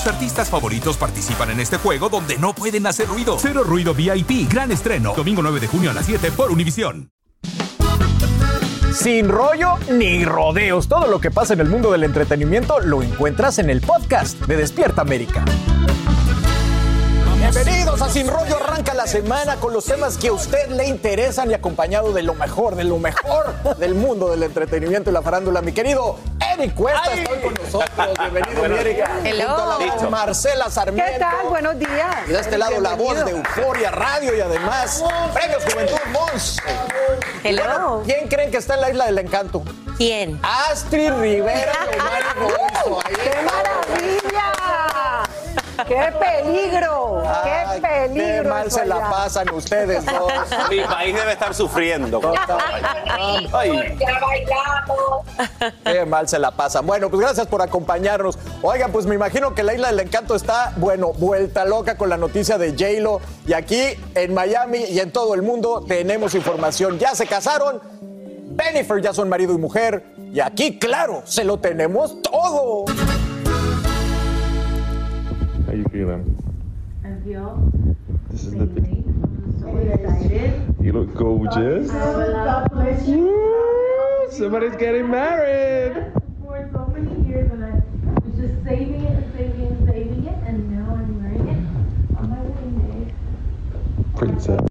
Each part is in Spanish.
Tus artistas favoritos participan en este juego donde no pueden hacer ruido. Cero Ruido VIP, gran estreno, domingo 9 de junio a las 7 por Univisión. Sin rollo ni rodeos, todo lo que pasa en el mundo del entretenimiento lo encuentras en el podcast de Despierta América. Bienvenidos a Sin Rollo Arranca la semana con los temas que a usted le interesan y acompañado de lo mejor, de lo mejor del mundo del entretenimiento y la farándula. Mi querido Eric Cuesta está hoy con nosotros. Bienvenido, mi Eric. Hello. Junto a. Marcela Sarmiento. ¿Qué tal? Buenos días. Y de este lado la voz de. Euforia Radio y además Premios Juventud Mons. Hello. Bueno, ¿Quién creen que está en la Isla del Encanto? ¿Quién? Astrid Rivera ¡Qué maravilla! ¡Qué peligro! ¡Qué peligro! Qué mal se la pasan ustedes dos. Mi país debe estar sufriendo. Ay, Ya bailamos. Qué mal se la pasan. Bueno, pues gracias por acompañarnos. Oigan, pues me imagino que la Isla del Encanto está, bueno, vuelta loca con la noticia de J-Lo. Y aquí en Miami y en todo el mundo tenemos información. Ya se casaron. Bennifer ya son marido y mujer. Y aquí, claro, se lo tenemos todo. Feeling? I feel This is the amazing. I'm so excited. You look gorgeous. God bless you. Somebody's getting married. For so many years, and I was just saving it and saving it and saving it, and now I'm wearing it on my wedding day. Princess.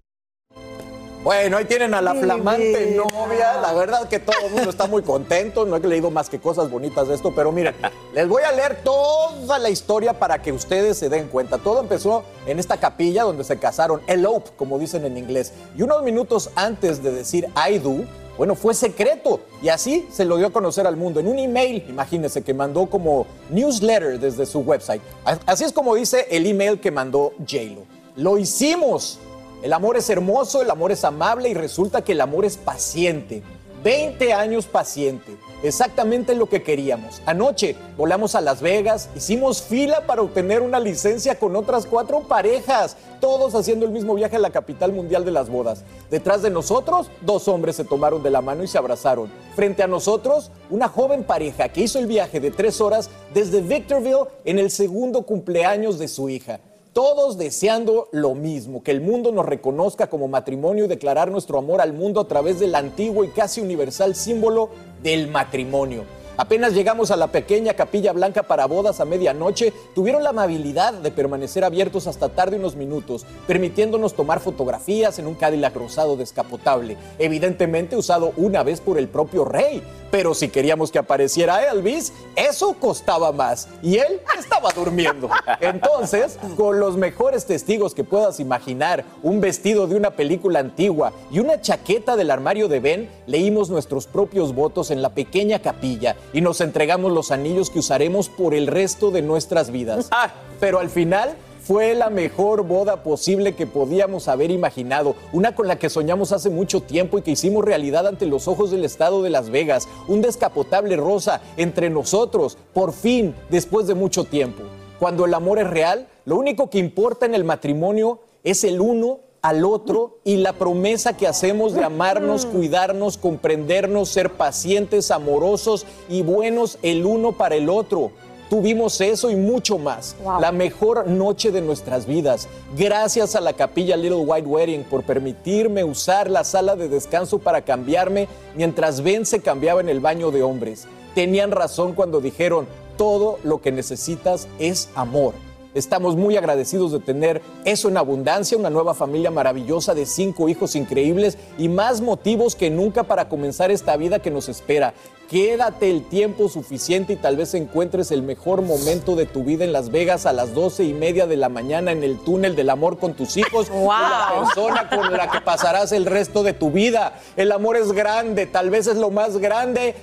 Bueno, ahí tienen a la flamante novia. La verdad que todo el mundo está muy contento. No he leído más que cosas bonitas de esto, pero miren, les voy a leer toda la historia para que ustedes se den cuenta. Todo empezó en esta capilla donde se casaron, elope, como dicen en inglés. Y unos minutos antes de decir I do, bueno, fue secreto. Y así se lo dio a conocer al mundo en un email, imagínense, que mandó como newsletter desde su website. Así es como dice el email que mandó JLo. Lo hicimos. El amor es hermoso, el amor es amable y resulta que el amor es paciente. 20 años paciente. Exactamente lo que queríamos. Anoche volamos a Las Vegas, hicimos fila para obtener una licencia con otras cuatro parejas, todos haciendo el mismo viaje a la capital mundial de las bodas. Detrás de nosotros, dos hombres se tomaron de la mano y se abrazaron. Frente a nosotros, una joven pareja que hizo el viaje de tres horas desde Victorville en el segundo cumpleaños de su hija. Todos deseando lo mismo, que el mundo nos reconozca como matrimonio y declarar nuestro amor al mundo a través del antiguo y casi universal símbolo del matrimonio. Apenas llegamos a la pequeña capilla blanca para bodas a medianoche, tuvieron la amabilidad de permanecer abiertos hasta tarde unos minutos, permitiéndonos tomar fotografías en un Cadillac rosado descapotable, evidentemente usado una vez por el propio rey. Pero si queríamos que apareciera Elvis, eso costaba más. Y él estaba durmiendo. Entonces, con los mejores testigos que puedas imaginar, un vestido de una película antigua y una chaqueta del armario de Ben, leímos nuestros propios votos en la pequeña capilla y nos entregamos los anillos que usaremos por el resto de nuestras vidas. Pero al final fue la mejor boda posible que podíamos haber imaginado, una con la que soñamos hace mucho tiempo y que hicimos realidad ante los ojos del estado de Las Vegas, un descapotable rosa entre nosotros, por fin, después de mucho tiempo. Cuando el amor es real, lo único que importa en el matrimonio es el uno al otro y la promesa que hacemos de amarnos, cuidarnos, comprendernos, ser pacientes, amorosos y buenos el uno para el otro. Tuvimos eso y mucho más. La mejor noche de nuestras vidas. Gracias a la capilla Little White Wedding por permitirme usar la sala de descanso para cambiarme mientras Ben se cambiaba en el baño de hombres. Tenían razón cuando dijeron, todo lo que necesitas es amor. Estamos muy agradecidos de tener eso en abundancia, una nueva familia maravillosa de cinco hijos increíbles y más motivos que nunca para comenzar esta vida que nos espera. Quédate el tiempo suficiente y tal vez encuentres el mejor momento de tu vida en Las Vegas a las doce y media de la mañana en el túnel del amor con tus hijos, con la Wow. persona con la que pasarás el resto de tu vida. El amor es grande, tal vez es lo más grande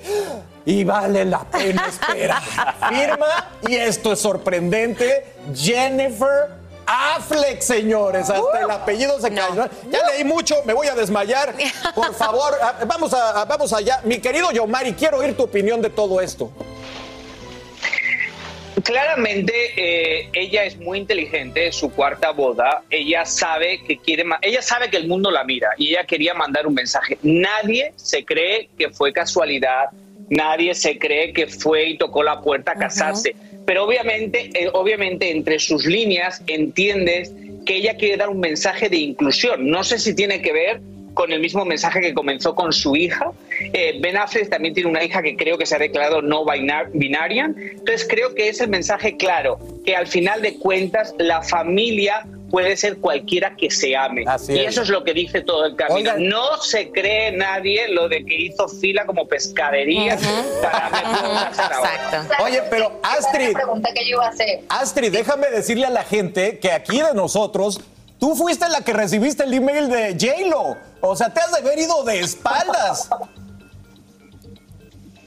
y vale la pena esperar. Firma, y esto es sorprendente, Jennifer Affleck, señores. Hasta el apellido se cayó. Ya leí mucho, me voy a desmayar. Por favor, ah, vamos, a, vamos allá. Mi querido Yomari, quiero oír tu opinión de todo esto. Claramente eh, ella es muy inteligente, su cuarta boda, ella sabe que quiere, ella sabe que el mundo la mira y ella quería mandar un mensaje. Nadie se cree que fue casualidad, nadie se cree que fue y tocó la puerta a casarse. Pero obviamente, eh, obviamente entre sus líneas entiendes que ella quiere dar un mensaje de inclusión. No sé si tiene que ver con el mismo mensaje que comenzó con su hija. Eh, ben Affleck también tiene una hija que creo que se ha declarado no binar- binarian. Entonces creo que es el mensaje claro, que al final de cuentas la familia puede ser cualquiera que se ame. y es. eso es lo que dice todo el camino. Oigan. No se cree nadie lo de que hizo fila como pescadería para casar ahora. Oye, pero Astrid. pregunta que yo iba a hacer. Astrid, déjame decirle a la gente que aquí de nosotros, tú fuiste la que recibiste el email de J-Lo. O sea, te has de haber ido de espaldas.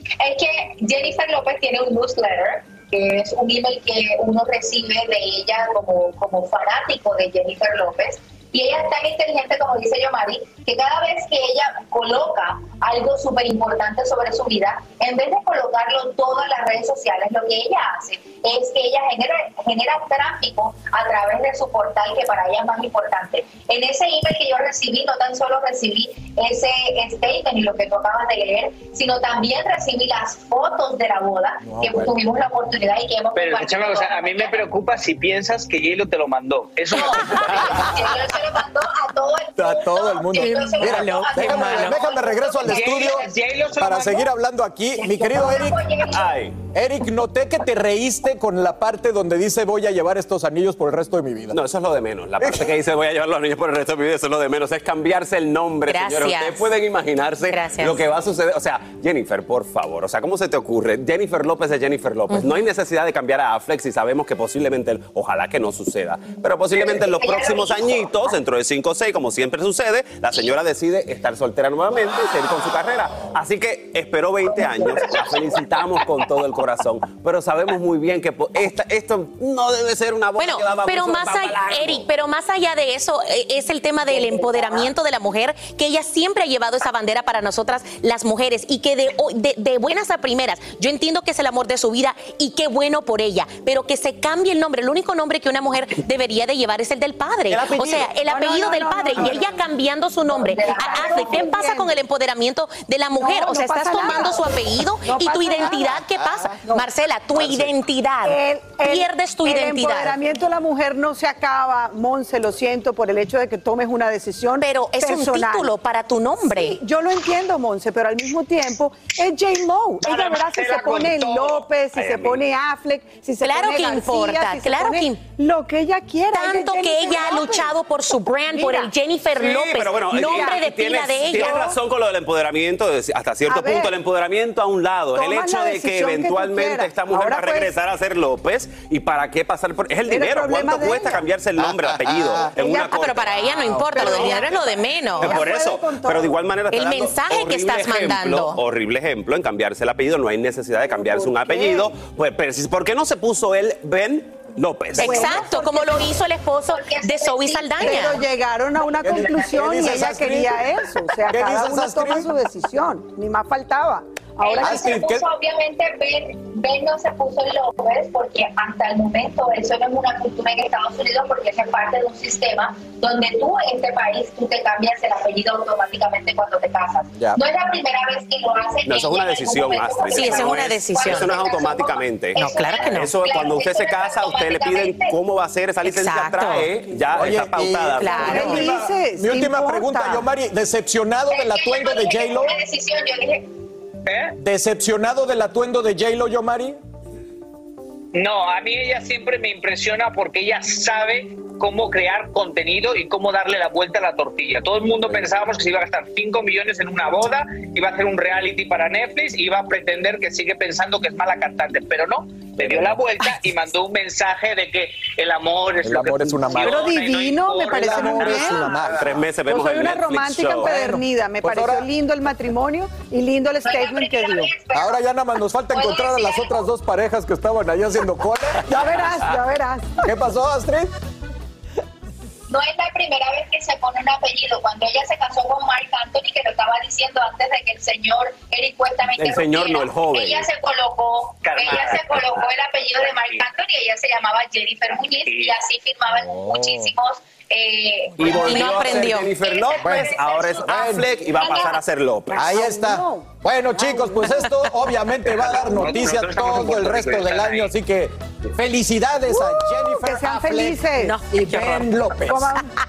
Es que Jennifer López tiene un newsletter, que es un email que uno recibe de ella como, como fanático de Jennifer López. Y ella es tan inteligente, como dice Yomari, que cada vez que ella coloca algo súper importante sobre su vida, en vez de colocarlo todo en las redes sociales, lo que ella hace es que ella genera, genera tráfico a través de su portal, que para ella es más importante. En ese email que yo recibí, no tan solo recibí ese statement y lo que tú acabas de leer, sino también recibí las fotos de la boda, No, que bueno. tuvimos la oportunidad y que hemos Pero compartido escúchame, o sea, a mí me preocupa si piensas que J-Lo te lo mandó. Eso me preocupa. Lo mandó a todo el A todo el mundo. Mira, a déjame, regreso al estudio para seguir hablando aquí. Mi querido Eric. Ay. Eric, noté que te reíste con la parte donde dice voy a llevar estos anillos por el resto de mi vida. No, eso es lo de menos. La parte que dice voy a llevar los niños por el resto de mi vida, eso es lo de menos. Es cambiarse el nombre, señores. Ustedes pueden imaginarse Gracias. lo que va a suceder. O sea, Jennifer, por favor. O sea, ¿cómo se te ocurre? Jennifer López es Jennifer López. No hay necesidad de cambiar a Affleck si sabemos que posiblemente, ojalá que no suceda, pero posiblemente en los próximos dijo. Dentro de 5 o 6, como siempre sucede, la señora decide estar soltera nuevamente y seguir con su carrera. Así que esperó 20 años. La felicitamos con todo el corazón. Pero sabemos muy bien que esta- esto no debe ser una boda Bueno, que pero más allá. Eric, pero más allá de eso eh, es el tema del empoderamiento de la mujer, que ella siempre ha llevado esa bandera para nosotras las mujeres y que de, hoy- de, de buenas a primeras, yo entiendo que es el amor de su vida y qué bueno por ella, pero que se cambie el nombre, el único nombre que una mujer debería de llevar es el del padre. O sea, el no, apellido no, del padre no, no, y ella cambiando su nombre a Affleck. ¿Qué pasa con el empoderamiento de la mujer? No, o sea, no estás pasa tomando nada. su apellido No y tu pasa identidad, nada. ¿qué pasa? No. Marcela, tu identidad. El- el- Pierdes tu el identidad. empoderamiento de la mujer no se acaba, Monse, lo siento, por el hecho de que tomes una decisión Pero es un título para tu nombre. Sí, yo lo entiendo, Monse, pero al mismo tiempo es J-Lo. Ella Ahora, verá si se pone. López, si Ay, se pone Affleck, si se Claro pone que García, importa, si se claro pone que lo que ella quiera. Tanto Ella que ella ha López. luchado por su brand, por el Jennifer Sí, López, pero bueno, nombre de tienes, pila de ella. Tienes razón con lo del empoderamiento, de- hasta cierto A ver, punto el empoderamiento a un lado. El hecho la de que eventualmente esta mujer Ahora, va a pues, regresar a ser López y para qué pasar por... Es el el dinero, problema ¿cuánto cuesta ella. cambiarse el nombre, el apellido? en Ella- una ah, Ah, pero para ella no importa, lo del dinero es lo de menos. Eh, Por eso, pero de igual manera El mensaje que estás ejemplo, mandando. Horrible ejemplo en cambiarse el apellido, no hay necesidad de cambiarse ¿por un apellido. Pues, pero ¿por qué no se puso él Ben López? Exacto, como lo hizo el esposo de Zoe Saldaña. Pero llegaron a una conclusión ¿Qué y ella quería eso. O sea, ¿Qué cada uno toma su decisión. Ni más faltaba. Ahora que no se Astrid, ¿qué- puso, obviamente, Ben, Ben no se puso López porque hasta el momento eso no es una cultura en Estados Unidos porque es parte de un sistema donde tú en este país tú te cambias el apellido automáticamente cuando te casas. Ya. No es la primera vez que lo hacen. No, eso es una en decisión, Astrid. Sí, eso es una decisión. Eso no es automáticamente. No, claro que no. Eso cuando usted se casa, usted le piden cómo va a ser esa licencia Exacto. trae, ya Oye, está pautada. y- Claro. ¿Qué Mi última- dices? Mi última pregunta, Yomari, decepcionado del atuendo de J-Lo. Una decisión, yo dije, ¿Eh? ¿Decepcionado del atuendo de J-Lo, Yomari? No, a mí ella siempre me impresiona porque ella sabe cómo crear contenido y cómo darle la vuelta a la tortilla. Todo el mundo pensábamos que se iba a gastar 5 millones en una boda, iba a hacer un reality para Netflix, iba a pretender que sigue pensando que es mala cantante, pero no, le dio la vuelta y mandó un mensaje de que el amor es El lo que amor es una magia. Pero no divino, me parece muy bien. es una magia. Tres meses Yo vemos soy una romántica show. empedernida. Me Pues pareció ahora- lindo el matrimonio y lindo el statement que dio. Ahora ya nada más nos falta encontrar a las otras dos parejas que estaban ahí haciendo cola. Ya verás, ya verás. ¿Qué pasó, Astrid? No es la primera vez que se pone un apellido. Cuando ella se casó con Mark Anthony, que lo estaba diciendo antes de que el señor Eric supuestamente El señor, rompiera, no, el joven. Ella se colocó, ella se colocó el apellido de Mark Anthony, ella se llamaba Jennifer Muñiz y así firmaban muchísimos. Eh, Y volvió no a ser. Jennifer López, ahora es Affleck y va a pasar a ser López. Ahí está. Bueno, chicos, pues esto obviamente va a dar noticias todo el resto del año, así que felicidades a Jennifer que sean Affleck felices. No, y. Ben López.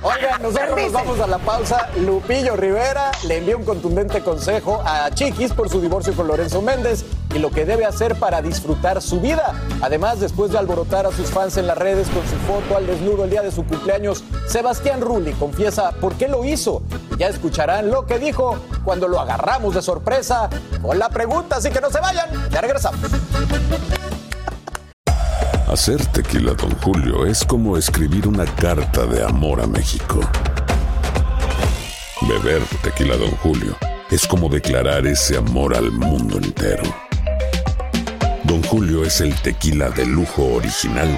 Oigan, nosotros nos vamos a la pausa. Lupillo Rivera le envió un contundente consejo a Chiquis por su divorcio con Lorenzo Méndez y lo que debe hacer para disfrutar su vida. Además, después de alborotar a sus fans en las redes con su foto al desnudo el día de su cumpleaños, Sebastián Rulli confiesa por qué lo hizo. Ya escucharán lo que dijo cuando lo agarramos de sorpresa con la pregunta, así que no se vayan. Ya regresamos. Hacer tequila, Don Julio, es como escribir una carta de amor a México. Beber tequila, Don Julio, es como declarar ese amor al mundo entero. Don Julio es el tequila de lujo original,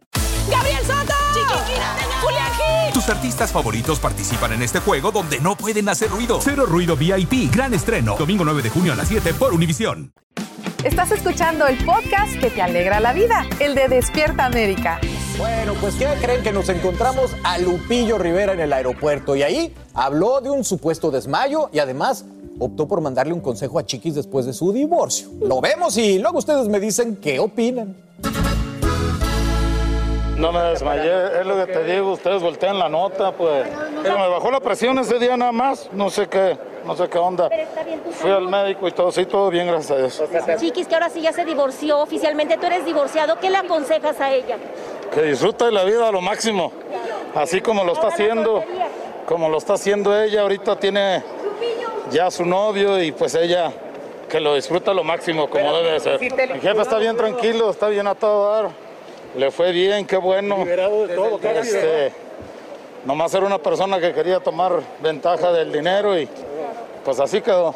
Artistas favoritos participan en este juego donde no pueden hacer ruido. Cero Ruido VIP, gran estreno. Domingo 9 de junio a las 7 por Univisión. Estás escuchando el podcast que te alegra la vida, el de Despierta América. Bueno, pues ¿qué creen que nos encontramos a Lupillo Rivera en el aeropuerto? Y ahí habló de un supuesto desmayo y además optó por mandarle un consejo a Chiquis después de su divorcio. Lo vemos y luego ustedes me dicen qué opinan. No me desmayé, es lo que te digo, ustedes voltean la nota, pues. Pero me bajó la presión ese día nada más, no sé qué, no sé qué onda. Fui al médico y todo, sí, todo bien, gracias a Dios. Chiquis, que ahora sí ya se divorció oficialmente, tú eres divorciado, ¿qué le aconsejas a ella? Que disfrute de la vida a lo máximo, así como lo está haciendo, como lo está haciendo ella, ahorita tiene ya su novio y pues ella que lo disfruta a lo máximo, como debe de ser. Mi jefe está bien tranquilo, está bien a todo dar. Le fue bien, qué bueno. Este, nomás era una persona que quería tomar ventaja del dinero y pues así quedó.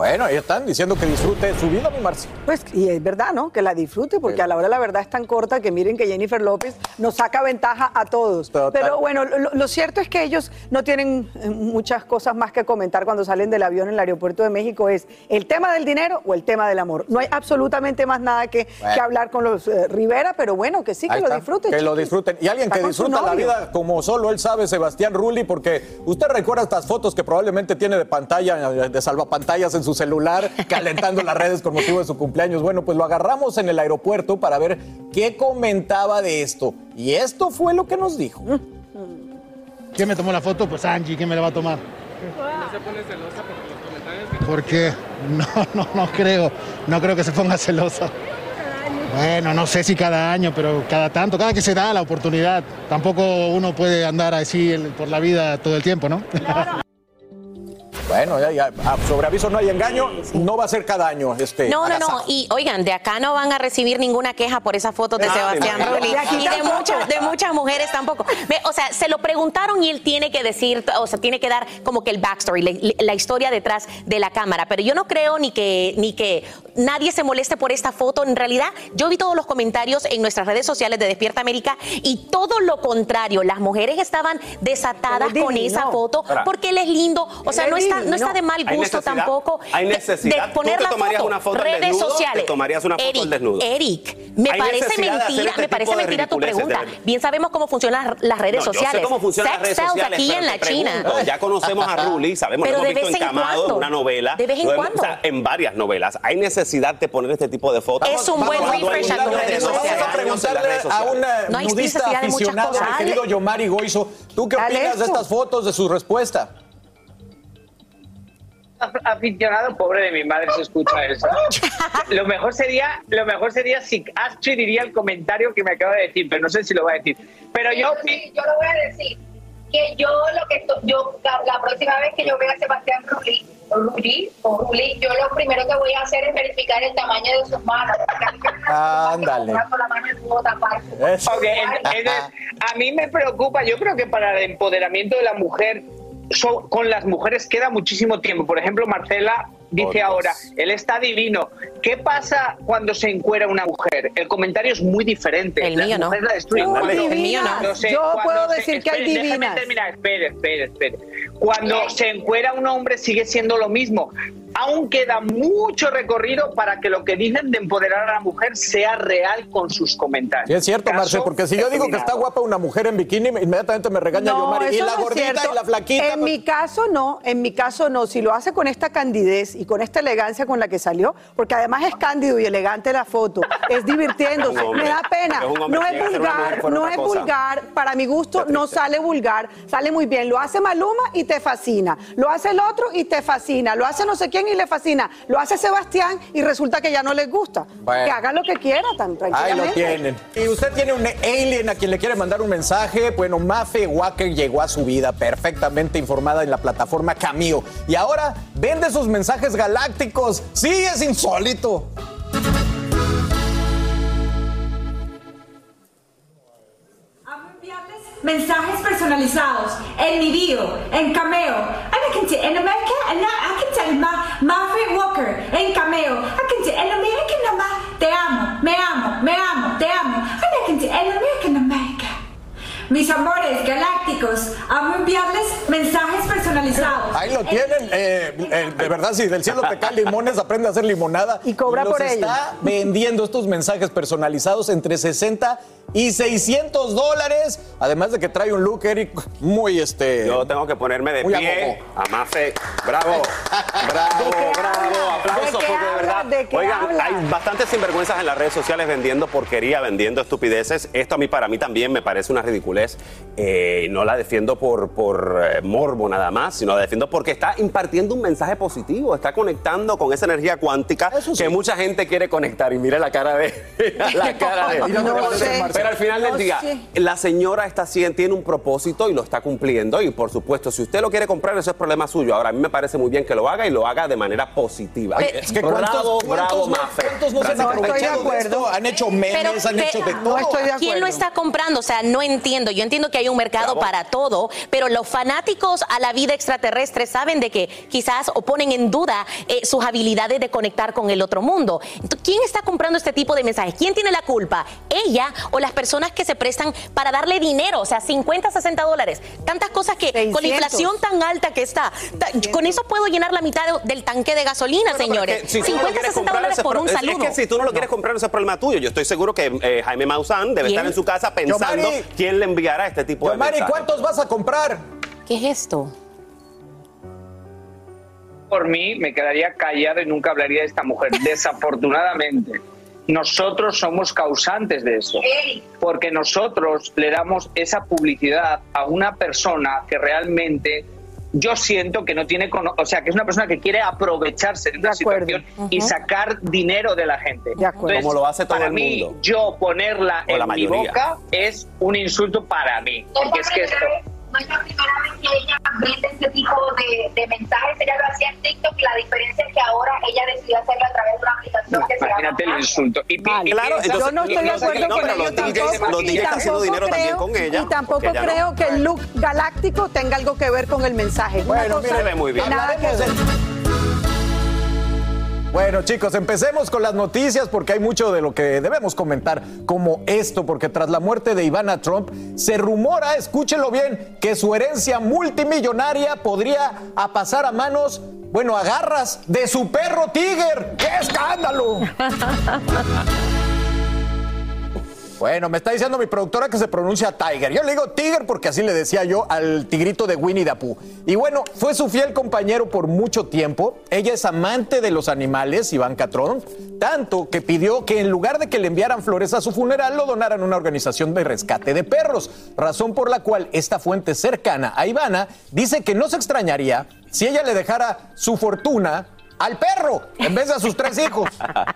Bueno, ahí están diciendo que disfrute su vida, mi Marcia. Pues, y es verdad, ¿no? Que la disfrute, porque a la hora la verdad es tan corta que miren que Jennifer López nos saca ventaja a todos. Total. Pero bueno, lo, lo cierto es que ellos no tienen eh, muchas cosas más que comentar cuando salen del avión en el aeropuerto de México. Es el tema del dinero o el tema del amor. No hay absolutamente más nada que, Bueno. que hablar con los eh, Rivera, pero bueno, que sí, que lo disfruten. Que lo disfruten. Y alguien Está que disfruta la vida como solo él sabe, Sebastián Rulli, porque usted recuerda estas fotos que probablemente tiene de pantalla, de salvapantallas en su celular, calentando las redes con motivo de su cumpleaños. Bueno, pues lo agarramos en el aeropuerto para ver qué comentaba de esto. Y esto fue lo que nos dijo. ¿Quién me tomó la foto? Pues Angie, ¿quién me la va a tomar? ¿No se pone celosa por los comentarios que ¿Por qué? No, no, no creo. No creo que se ponga celosa. Bueno, no sé si cada año, pero cada tanto, cada que se da la oportunidad. Tampoco uno puede andar así por la vida todo el tiempo, ¿no? Bueno, ya, ya, ah, sobre aviso no hay engaño, no va a ser cada año este No, no, no. Y oigan, de acá no van a recibir ninguna queja por esa foto de Ah, Sebastián. Rulli. De Y de muchas, de muchas mujeres tampoco. O sea, se lo preguntaron y él tiene que decir, o sea, tiene que dar como que el backstory, la, la historia detrás de la cámara. Pero yo no creo ni que, ni que nadie se moleste por esta foto. En realidad, yo vi todos los comentarios en nuestras redes sociales de Despierta América y todo lo contrario. Las mujeres estaban desatadas con esa foto porque él es lindo. O sea, no es está, no está de mal ¿Hay gusto tampoco. ¿Hay de- necesidad? De, ¿Tú poner te la tomarías foto. una foto redes desnudo? sociales. ¿Te tomarías una foto al Eric, desnudo? Eric, me parece mentira, este me parece mentira tu pregunta. Bien sabemos cómo funcionan las- redes No, yo sociales. sé cómo funcionan Sex las redes sociales, aquí pero en te la China. pregunto, Ya conocemos a Ruli, sabemos, Pero lo de hemos visto en en Camado, una novela. De vez en cuando. o sea, en varias novelas. ¿Hay necesidad de poner este tipo de fotos? Es un buen refresh a tus redes 12 sociales. en las preguntarle a una No hay nudista mi querido Yomari Goizo. ¿Tú qué opinas de estas fotos, de su respuesta? Aficionado pobre de mi madre se escucha eso. Lo mejor sería, lo mejor sería si Astrid diría el comentario que me acaba de decir, pero no sé si lo va a decir. Pero yo Sí, yo lo voy a decir que yo lo que esto- yo la, la próxima vez que yo vea a Sebastián Rulli o Rulli o Rulli, yo lo primero que voy a hacer es verificar el tamaño de sus manos. Ándale. con la mano y puedo tapar. Ok, en- en- a mí me preocupa, yo creo que para el empoderamiento de la mujer, so- con las mujeres queda muchísimo tiempo. Por ejemplo, Marcela dice ahora, él está divino. ¿Qué pasa cuando se encuera una mujer? El comentario es muy diferente. El Las mío no. la. No, Cuando- el mío no. Yo puedo se- decir que hay espere, déjame divinas. terminar, espere, espere, espere. Cuando se encuera un hombre sigue siendo lo mismo. Aún queda mucho recorrido para que lo que dicen de empoderar a la mujer sea real con sus comentarios. Sí, es cierto, Marce, porque si yo digo que está guapa una mujer en bikini, inmediatamente me regaña Yomari. Y eso la no es gordita cierto. y la flaquita. En mi caso no, en mi caso no. Si lo hace con esta candidez y con esta elegancia con la que salió, porque además es cándido y elegante la foto, es divirtiéndose, hombre. me da pena. Es No es vulgar, no es cosa. vulgar. Para mi gusto no sale vulgar, sale muy bien. Lo hace Maluma y te fascina. Lo hace el otro y te fascina. Lo hace no sé quién y le fascina. Lo hace Sebastián y resulta que ya no les gusta. Bueno. Que hagan lo que quieran, tan Ahí tranquilamente. lo tienen. Y usted tiene un alien a quien le quiere mandar un mensaje. Bueno, Mafe Walker llegó a su vida perfectamente informada en la plataforma Cameo. Y ahora vende sus mensajes galácticos. Sí, es insólito. Mensajes personalizados en mi bio, en Cameo. And I can t- en América, and I, I can tell Ma, Mafre Walker en Cameo. I can t- en América nomás, te amo, me amo, me amo, te amo. And I can t- en América, en América. Mis amores galácticos, amo enviarles mensajes personalizados. Ahí lo tienen. Eh, eh, de verdad, si del cielo te caen limones, aprende a hacer limonada. Y cobra los por ello. está vendiendo estos mensajes personalizados entre 60 y 600 dólares. Además de que trae un look, Eric, muy este. Yo tengo que ponerme de pie. A Mafe. Bravo. Bravo, bravo. Aplausos ¿De de verdad. ¿De Oigan, hay bastantes sinvergüenzas en las redes sociales vendiendo porquería, vendiendo estupideces. Esto a mí, para mí también me parece una ridiculez. Eh, no la defiendo por, por eh, morbo nada más, sino la defiendo porque está impartiendo un mensaje positivo, está conectando con esa energía cuántica que mucha gente quiere conectar. Y mire la cara de. la cara de. No pero, sé. Pero al final del No día, sé. la señora está tiene un propósito y lo está cumpliendo. Y por supuesto, si usted lo quiere comprar, eso es problema suyo. Ahora, a mí me parece muy bien que lo haga y lo haga de manera positiva. Ay, es que ¿cuántos, bravo, cuántos bravo, no, Mafe. cuántos no se han aprovechado de esto? Han hecho memes, han hecho de todo. ¿Quién lo está comprando? O sea, no entiendo. Yo entiendo que hay un mercado para todo, pero los fanáticos a la vida extraterrestre saben de que quizás o ponen en duda eh, sus habilidades de conectar con el otro mundo. Entonces, ¿quién está comprando este tipo de mensajes? ¿Quién tiene la culpa? ¿Ella o las personas que se prestan para darle dinero? O sea, 50, 60 dólares. Tantas cosas que con la 600. inflación tan alta que está, ta- con eso puedo llenar la mitad de- del tanque de gasolina, señores. Que si tú no lo 50, quieres 60 comprar, dólares ese por un es- saludo. Es que si tú no lo quieres comprar, ese es problema tuyo. Yo estoy seguro que eh, Jaime Maussan debe ¿Quién? estar en su casa pensando Yomari. quién le enviará este tipo de Yomari, mensajes. ¿cuántos vas a comprar? ¿Qué es esto? por mí me quedaría callado y nunca hablaría de esta mujer. Desafortunadamente, nosotros somos causantes de eso. Porque nosotros le damos esa publicidad a una persona que realmente yo siento que no tiene, o sea, que es una persona que quiere aprovecharse de una situación y sacar dinero de la gente. acuerdo. Como lo hace todo para el mí, mundo. yo ponerla O la en mi boca es un insulto para mí. Porque es que esto... No es la primera vez que ella vende este tipo de, de mensajes. Ella lo hacía en TikTok. La diferencia es que ahora ella decidió hacerlo a través de una aplicación que se llama Imagínate el insulto. Y, y- Claro, y- entonces, Yo no estoy de acuerdo no, con pero ello los DJs tampoco. los y DJs está haciendo tampoco dinero también creo- con ella. Y tampoco ella no. creo que el look galáctico tenga algo que ver con el mensaje. Bueno, Se ve muy bien. Nada que ver. Bueno, chicos, empecemos con las noticias porque hay mucho de lo que debemos comentar, como esto, porque tras la muerte de Ivana Trump, se rumora, escúchelo bien, que su herencia multimillonaria podría pasar a manos, bueno, a garras de su perro Tiger. ¡Qué escándalo! Bueno, me está diciendo mi productora que se pronuncia Tiger. Yo le digo Tiger porque así le decía yo al tigrito de Winnie the Pooh. Y bueno, fue su fiel compañero por mucho tiempo. Ella es amante de los animales, Ivanka Trump, tanto que pidió que en lugar de que le enviaran flores a su funeral, lo donaran a una organización de rescate de perros. Razón por la cual esta fuente cercana a Ivana dice que no se extrañaría si ella le dejara su fortuna al perro en vez de a sus tres hijos.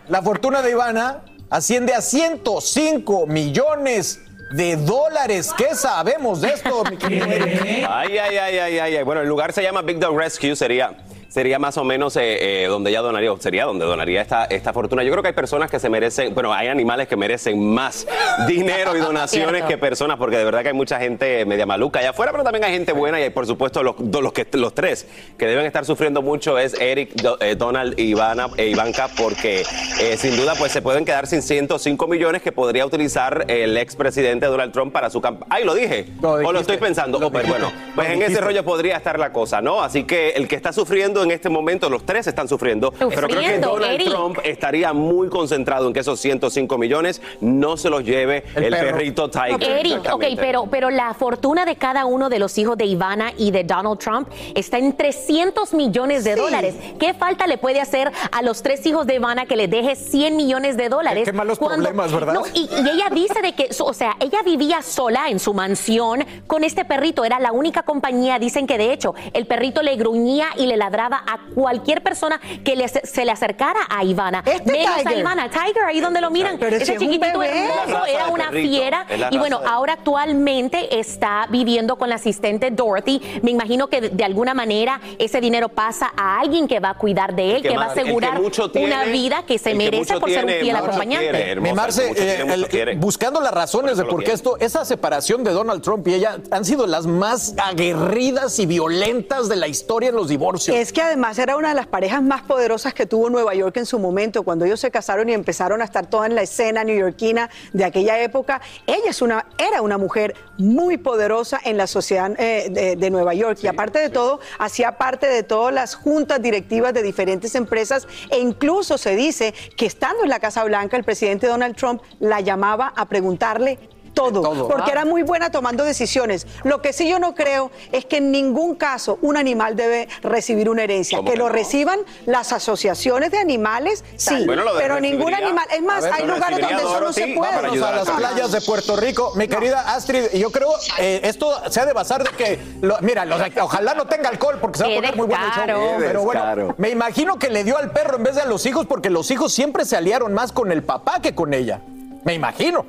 La fortuna de Ivana asciende a 105 millones de dólares. ¿Qué sabemos de esto, mi querido ay, ay, ay, ay, ay. Bueno, el lugar se llama Big Dog Rescue, sería, sería más o menos eh, eh, donde ella donaría, o sería donde donaría esta, esta fortuna. Yo creo que hay personas que se merecen, bueno, hay animales que merecen más dinero y donaciones que personas, porque de verdad que hay mucha gente media maluca allá afuera, pero también hay gente buena y hay, por supuesto, los, los, que, los tres que deben estar sufriendo mucho es Eric, Do- eh, Donald y Ivana, e Ivanka, porque eh, sin duda pues se pueden quedar sin 105 millones que podría utilizar el expresidente Donald Trump para su campaña. Ay, lo dije. Lo o lo estoy pensando. Lo Oh, pero bueno, pues en ese rollo podría estar la cosa, ¿no? Así que el que está sufriendo en este momento, los tres están sufriendo, pero creo que Donald Eric. Trump estaría muy concentrado en que esos 105 millones no se los lleve El perrito Tiger. Eric, ok, pero, pero la fortuna de cada uno de los hijos de Ivana y de Donald Trump está en 300 millones de Sí. dólares. ¿Qué falta le puede hacer a los tres hijos de Ivana que le deje 100 millones de dólares? Qué- malos problemas, ¿verdad? No, y, y ella dice de que, o sea, ella vivía sola en su mansión con este perrito. Era la única compañía, dicen que de hecho, el perrito le gruñía y le ladraba a cualquier persona que le- se le acercara a Ivana. Este menos a. Ivana. Tiger, ahí donde lo miran. Pero Ese chiquitito hermoso, era una perrito, fiera. Y bueno, de- ahora actualmente está viviendo con la asistente Dorothy. Me imagino que de, de alguna manera ese dinero pasa a alguien que va a cuidar de él, que, va a asegurar mucho tiene, una vida que se que merece por ser un fiel acompañante. quiere, hermosa, Marce, eh, el- buscando las razones Por de por qué esto, esa separación de Donald Trump y ella han sido las más aguerridas y violentas de la historia en los divorcios. Es que además era una de las parejas más poderosas que tuvo Nueva York en su momento, cuando ellos se casaron y empezaron a estar toda en la escena neoyorquina de aquella época. Ella es una, era una mujer muy poderosa en la sociedad eh, de, de Nueva York y aparte de todo, hacía parte de todas las juntas directivas de diferentes empresas e incluso se dice que estando en la Casa Blanca, el presidente Donald Trump la llamaba a preguntarle todo, todo. porque Ah. era muy buena tomando decisiones. Lo que sí yo no creo es que en ningún caso un animal debe recibir una herencia. ¿Cómo Que que lo no? reciban las asociaciones de animales, sí, Bueno, lo de pero ningún animal. Es más, ver, hay lugares donde eso no se puede. Vámonos a las playas de Puerto Rico. Mi querida Astrid, y yo creo eh, esto se ha de basar de que, lo- mira, lo- ojalá no tenga alcohol porque se va a poner muy bueno el show. Pero bueno, me imagino que le dio al perro en vez de a los hijos porque los hijos siempre se aliaron más con el papá que con ella. Me imagino.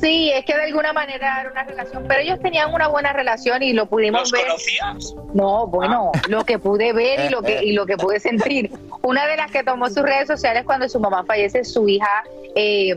Sí, es que de alguna manera era una relación, pero ellos tenían una buena relación y lo pudimos ¿Los ver. conocías? No, bueno, lo que pude ver y lo que y lo que pude sentir. Una de las que tomó sus redes sociales cuando su mamá fallece, su hija eh,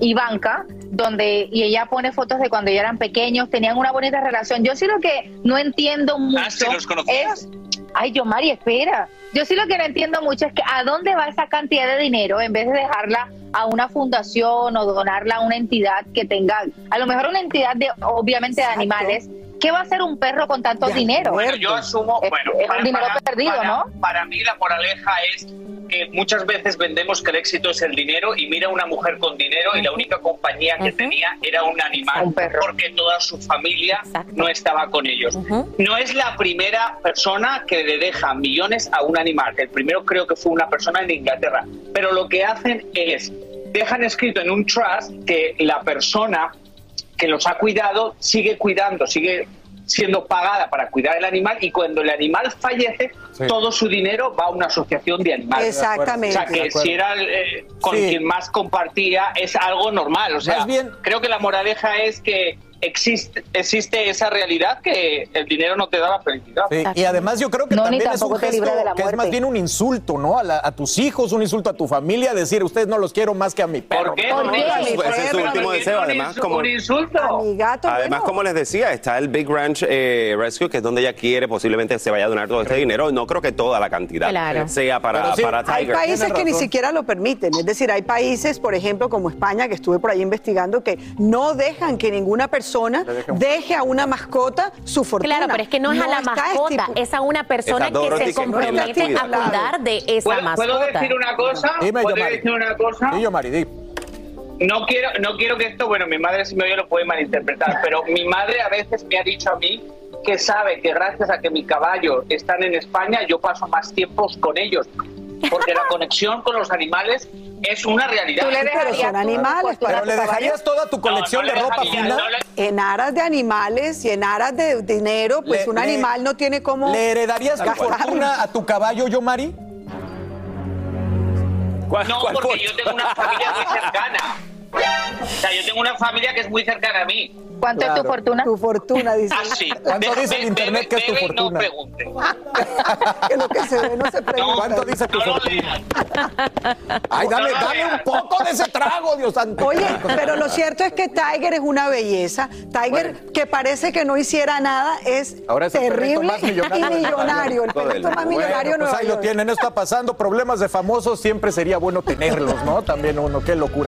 Ivanka, donde y ella pone fotos de cuando ellos eran pequeños, tenían una bonita relación. Yo sí lo que no entiendo mucho ¿sí los es Ay, yo Mari, espera. Yo sí lo que no entiendo mucho es que a dónde va esa cantidad de dinero en vez de dejarla a una fundación o donarla a una entidad que tenga, a lo mejor una entidad de, obviamente, de animales. ¿Qué va a hacer un perro con tanto dinero? Bueno, yo asumo, Es- bueno, es un dinero perdido, para- ¿no? Para mí la moraleja es que muchas veces vendemos que el éxito es el dinero y mira una mujer con dinero y la única compañía que tenía era un animal, Un perro. porque toda su familia Exacto. no estaba con ellos. No es la primera persona que le deja millones a un animal. El primero creo que fue una persona en Inglaterra. Pero lo que hacen es, dejan escrito en un trust que la persona que los ha cuidado sigue cuidando, sigue siendo pagada para cuidar el animal y cuando el animal fallece, Sí. todo su dinero va a una asociación de animales. O Exactamente. sea, De que si era eh, con Sí. quien más compartía, es algo normal. O sea, bien- creo que la moraleja es que existe, existe esa realidad que el dinero no te da la felicidad. Sí, y además yo creo que No, también es un gesto que es más bien un insulto, ¿no? A, la- a tus hijos, un insulto a tu familia, decir, ustedes no los quiero más que a mi perro. qué? No, no, qué? ese es- ¿Por ese es su último ¿Por deseo. Además, como, un insulto. A mi gato, además, bueno. como les decía, está el Big Ranch eh, Rescue, que es donde ella quiere posiblemente se vaya a donar todo este dinero. No creo que toda la cantidad Claro. sea para, Pero sí, para Hay países que ni siquiera lo permiten. Es decir, hay países, por ejemplo, como España, que estuve por ahí investigando, que no dejan que ninguna persona deje a una mascota su fortuna. Claro, pero es que no es a la mascota, estipu- es a una persona que se compromete a cuida. cuidar de esa ¿Puedo, mascota. ¿Puedo decir una cosa? Dime, ¿Puedo Yomari. decir una cosa? Sí, Yomari, di. No quiero, no quiero que esto, bueno, mi madre si me oye lo puede malinterpretar, pero mi madre a veces me ha dicho a mí que sabe que gracias a que mi caballo están en España, yo paso más tiempos con ellos. Porque la conexión con los animales es una realidad. Tú le dejarías son animales, para Pero le dejarías toda tu colección no de ropa dejaría, fina. no le- En aras de animales y en aras de dinero, pues Le- un le- animal no tiene cómo. ¿Le heredarías tu gastar. fortuna a tu caballo, Yomari? No, porque yo tengo una familia muy cercana. O sea, yo tengo una familia que es muy cercana a mí. ¿Cuánto es tu fortuna? Tu fortuna, dice. Ah, sí. ¿Cuánto dice el internet que es tu fortuna? No pregunte. que lo que se ve no se pregunta. ¿Cuánto dice tu fortuna? Ay, dame, dame un poco de ese trago, Dios santo. Oye, pero lo cierto es que Tiger es una belleza. Tiger, que parece que no hiciera nada, es Ahora es terrible más millonario y millonario. El perrito más Bueno, millonario de pues ahí lo tienen, está pasando. Problemas de famosos siempre sería bueno tenerlos, ¿no? También uno, qué locura.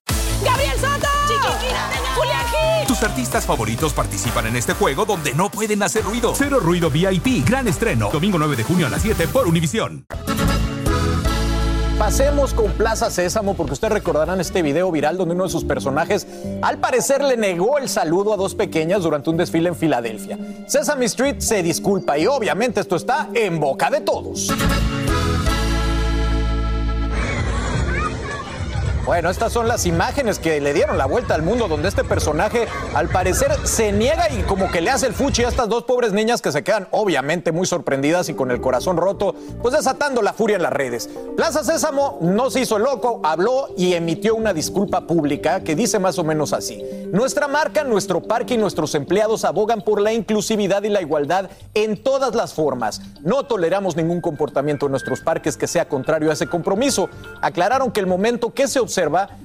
Artistas favoritos participan en este juego donde no pueden hacer ruido. Cero Ruido VIP, gran estreno, domingo 9 de junio a las 7 por Univisión. Pasemos con Plaza Sésamo porque ustedes recordarán este video viral donde uno de sus personajes al parecer le negó el saludo a dos pequeñas durante un desfile en Filadelfia. Sesame Street se disculpa y obviamente esto está en boca de todos. Bueno, estas son las imágenes que le dieron la vuelta al mundo donde este personaje al parecer se niega y como que le hace el fuchi a estas dos pobres niñas que se quedan obviamente muy sorprendidas y con el corazón roto, pues desatando la furia en las redes. Plaza Sésamo no se hizo loco, habló y emitió una disculpa pública que dice más o menos así. Nuestra marca, nuestro parque y nuestros empleados abogan por la inclusividad y la igualdad en todas las formas. No toleramos ningún comportamiento en nuestros parques que sea contrario a ese compromiso. Aclararon que el momento que se observa,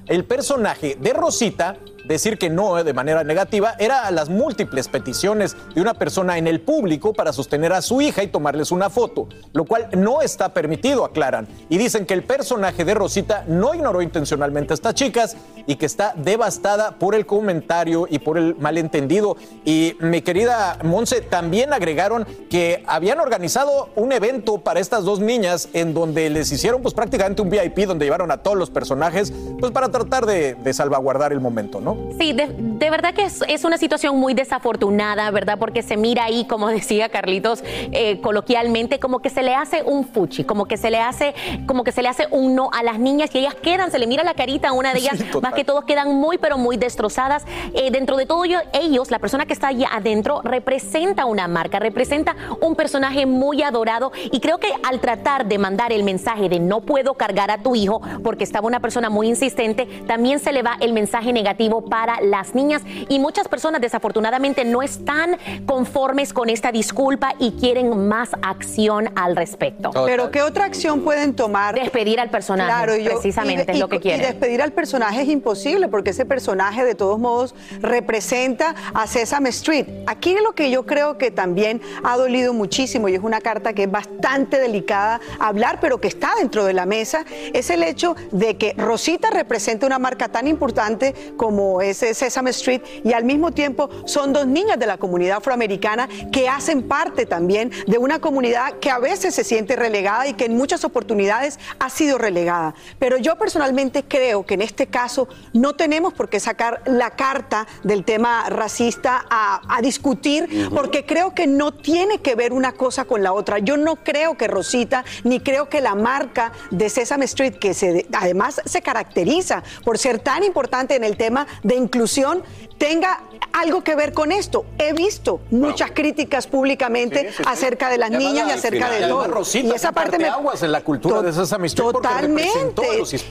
el personaje de Rosita decir que no eh, de manera negativa era a las múltiples peticiones de una persona en el público para sostener a su hija y tomarles una foto, lo cual no está permitido, aclaran. Y dicen que el personaje de Rosita no ignoró intencionalmente a estas chicas y que está devastada por el comentario y por el malentendido. Y mi querida Monse, también agregaron que habían organizado un evento para estas dos niñas en donde les hicieron pues prácticamente un VIP donde llevaron a todos los personajes pues para tratar de, de salvaguardar el momento, ¿no? Sí, de, de verdad que es, es una situación muy desafortunada, ¿verdad? Porque se mira ahí, como decía Carlitos, eh, coloquialmente, como que se le hace un fuchi, como que se le hace, como que se le hace un no a las niñas y ellas quedan, se le mira la carita a una de ellas, más que todos quedan muy, pero muy destrozadas. Eh, dentro de todo ello, ellos, la persona que está allá adentro, representa una marca, representa un personaje muy adorado y creo que al tratar de mandar el mensaje de no puedo cargar a tu hijo porque estaba una persona muy insistente, también se le va el mensaje negativo para las niñas y muchas personas desafortunadamente no están conformes con esta disculpa y quieren más acción al respecto. Pero ¿qué otra acción pueden tomar? Despedir al personaje, Claro, yo- precisamente, y es lo y- que Y quieren. despedir al personaje es imposible porque ese personaje de todos modos representa a Sesame Street. Aquí lo que yo creo que también ha dolido muchísimo y es una carta que es bastante delicada hablar, pero que está dentro de la mesa, es el hecho de que Rosita representa una marca tan importante como es Sesame Street y al mismo tiempo son dos niñas de la comunidad afroamericana que hacen parte también de una comunidad que a veces se siente relegada y que en muchas oportunidades ha sido relegada. Pero yo personalmente creo que en este caso no tenemos por qué sacar la carta del tema racista a, a discutir, porque creo que no tiene que ver una cosa con la otra. Yo no creo que Rosita, ni creo que la marca de Sesame Street, que se, además se caracteriza por ser tan importante en el tema de inclusión, tenga algo que ver con esto. He visto muchas críticas públicamente Sí, sí, sí. acerca de las niñas y acerca de y además todo. Rosita y esa parte me parteaguas en la cultura de Street porque Totalmente. a los. Es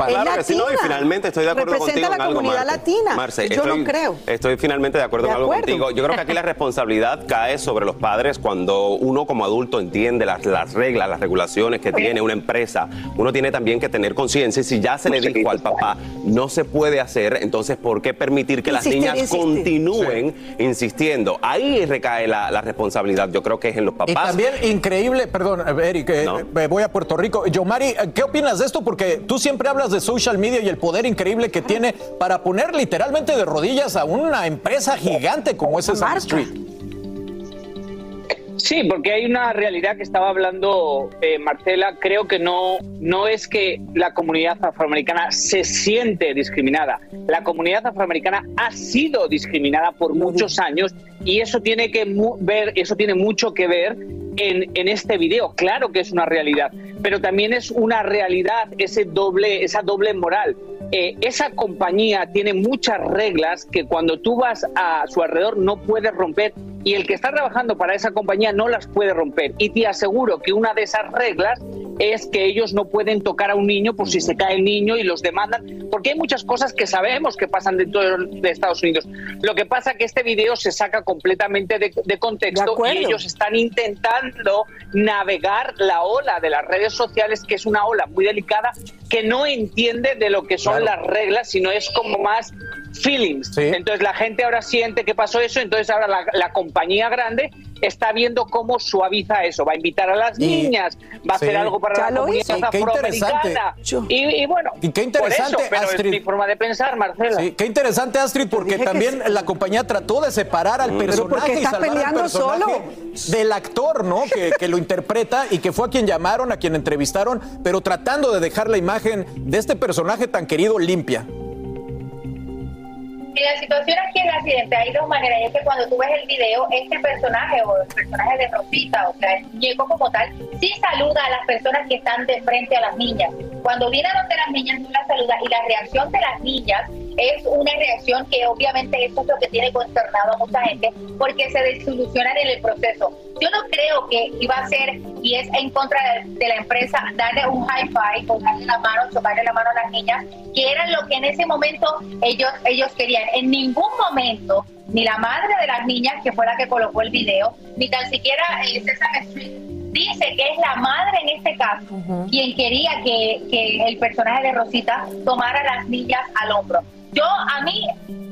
no, y finalmente estoy de acuerdo Representa contigo la algo, comunidad Marce. latina. Marce, Yo estoy, no creo. Estoy finalmente de acuerdo De en algo contigo. Yo creo que aquí la responsabilidad cae sobre los padres cuando uno como adulto entiende las, las reglas, las regulaciones que tiene una empresa. Uno tiene también que tener conciencia y si ya se le dijo al papá no se puede hacer, entonces ¿por qué permitir que las niñas continúen insistiendo? Ahí recae la, la responsabilidad. Yo creo que es en los papás. Y también increíble, perdón, Eric, eh, eh, voy a Puerto Rico. Yomari, eh, ¿qué opinas de esto? Porque tú siempre hablas de social media y el poder increíble que tiene para poner literalmente de rodillas a una empresa gigante como es Sesame Street. Sí, porque hay una realidad que estaba hablando eh, Marcela. Creo que no, no es que la comunidad afroamericana se siente discriminada. La comunidad afroamericana ha sido discriminada por muchos años y eso tiene que mu- ver, eso tiene mucho que ver en, en este video. Claro que es una realidad, pero también es una realidad ese doble, esa doble moral. Eh, esa compañía tiene muchas reglas que cuando tú vas a su alrededor no puedes romper y el que está trabajando para esa compañía no las puede romper. Y te aseguro que una de esas reglas es que ellos no pueden tocar a un niño por si se cae el niño y los demandan, porque hay muchas cosas que sabemos que pasan dentro de Estados Unidos. Lo que pasa que este video se saca completamente de, de contexto acuerdo. y ellos están intentando navegar la ola de las redes sociales, que es una ola muy delicada, que no entiende de lo que son las reglas, sino es como más feelings. Entonces la gente ahora siente que pasó eso, entonces ahora la, la compañía grande está viendo cómo suaviza eso. Va a invitar a las Y- niñas, va a hacer algo para Ya la lo comunidad hizo. Qué interesante. afroamericana. Y, y bueno, Y qué interesante, por eso, pero Astrid. es mi forma de pensar, Marcela. Sí, qué interesante, Astrid, porque también la compañía trató de separar al. Pero personaje porque y al peleando personaje del actor, ¿no? Que, que lo interpreta y que fue a quien llamaron, a quien entrevistaron, pero tratando de dejar la imagen de este personaje tan querido limpia. Y la situación aquí es la siguiente, hay dos maneras, es que cuando tú ves el video, este personaje o el personaje de Rosita, o sea, el muñeco como tal, sí saluda a las personas que están de frente a las niñas. Cuando viene a donde las niñas, tú las saludas y la reacción de las niñas es una reacción que obviamente eso es lo que tiene consternado a mucha gente porque se desilusionan en el proceso. Yo no creo que iba a ser, y es en contra de, de la empresa, darle un high five o darle la mano, chocarle la mano a las niñas, que era lo que en ese momento ellos, ellos querían. En ningún momento, ni la madre de las niñas, que fue la que colocó el video, ni tan siquiera eh, Sesame Street, dice que es la madre en este caso quien quería que, que el personaje de Rosita tomara a las niñas al hombro. Yo, a mí,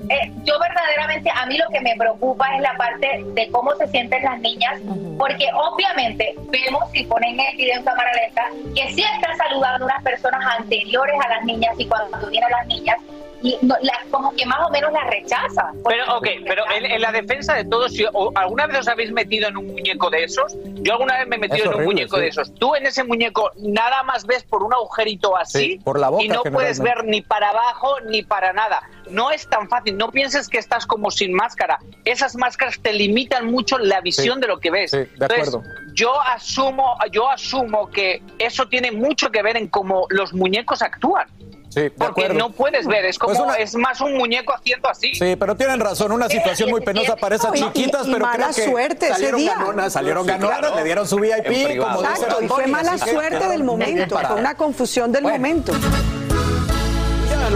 eh, yo verdaderamente, a mí lo que me preocupa es la parte de cómo se sienten las niñas, porque obviamente vemos, si ponen el video en cámara lenta, que sí está saludando unas personas anteriores a las niñas y cuando vienen las niñas, las- como que más o menos las rechaza. Pero, ok, pero en, en la defensa de todos, si o- ¿alguna vez os habéis metido en un muñeco de esos? Yo alguna vez me he metido Es en un muñeco sí. de esos. Tú en ese muñeco nada más ves por un agujerito así Sí, por la boca, y no puedes ver ni para abajo ni para nada. No es tan fácil. No pienses que estás como sin máscara. Esas máscaras te limitan mucho la visión Sí, de lo que ves. sí, de Entonces, acuerdo. yo asumo, yo asumo que eso tiene mucho que ver en cómo los muñecos actúan. Sí, de Porque acuerdo. no puedes ver, es como Pues una- es más un muñeco haciendo así. Sí, pero tienen razón, una situación muy penosa para esas chiquitas, y- y pero mala creo que suerte ese salieron día. ganonas, salieron Sí, ganonas, claro. le dieron su VIP, como dice Exacto, y fue mala suerte del momento, fue una confusión del Bueno. momento.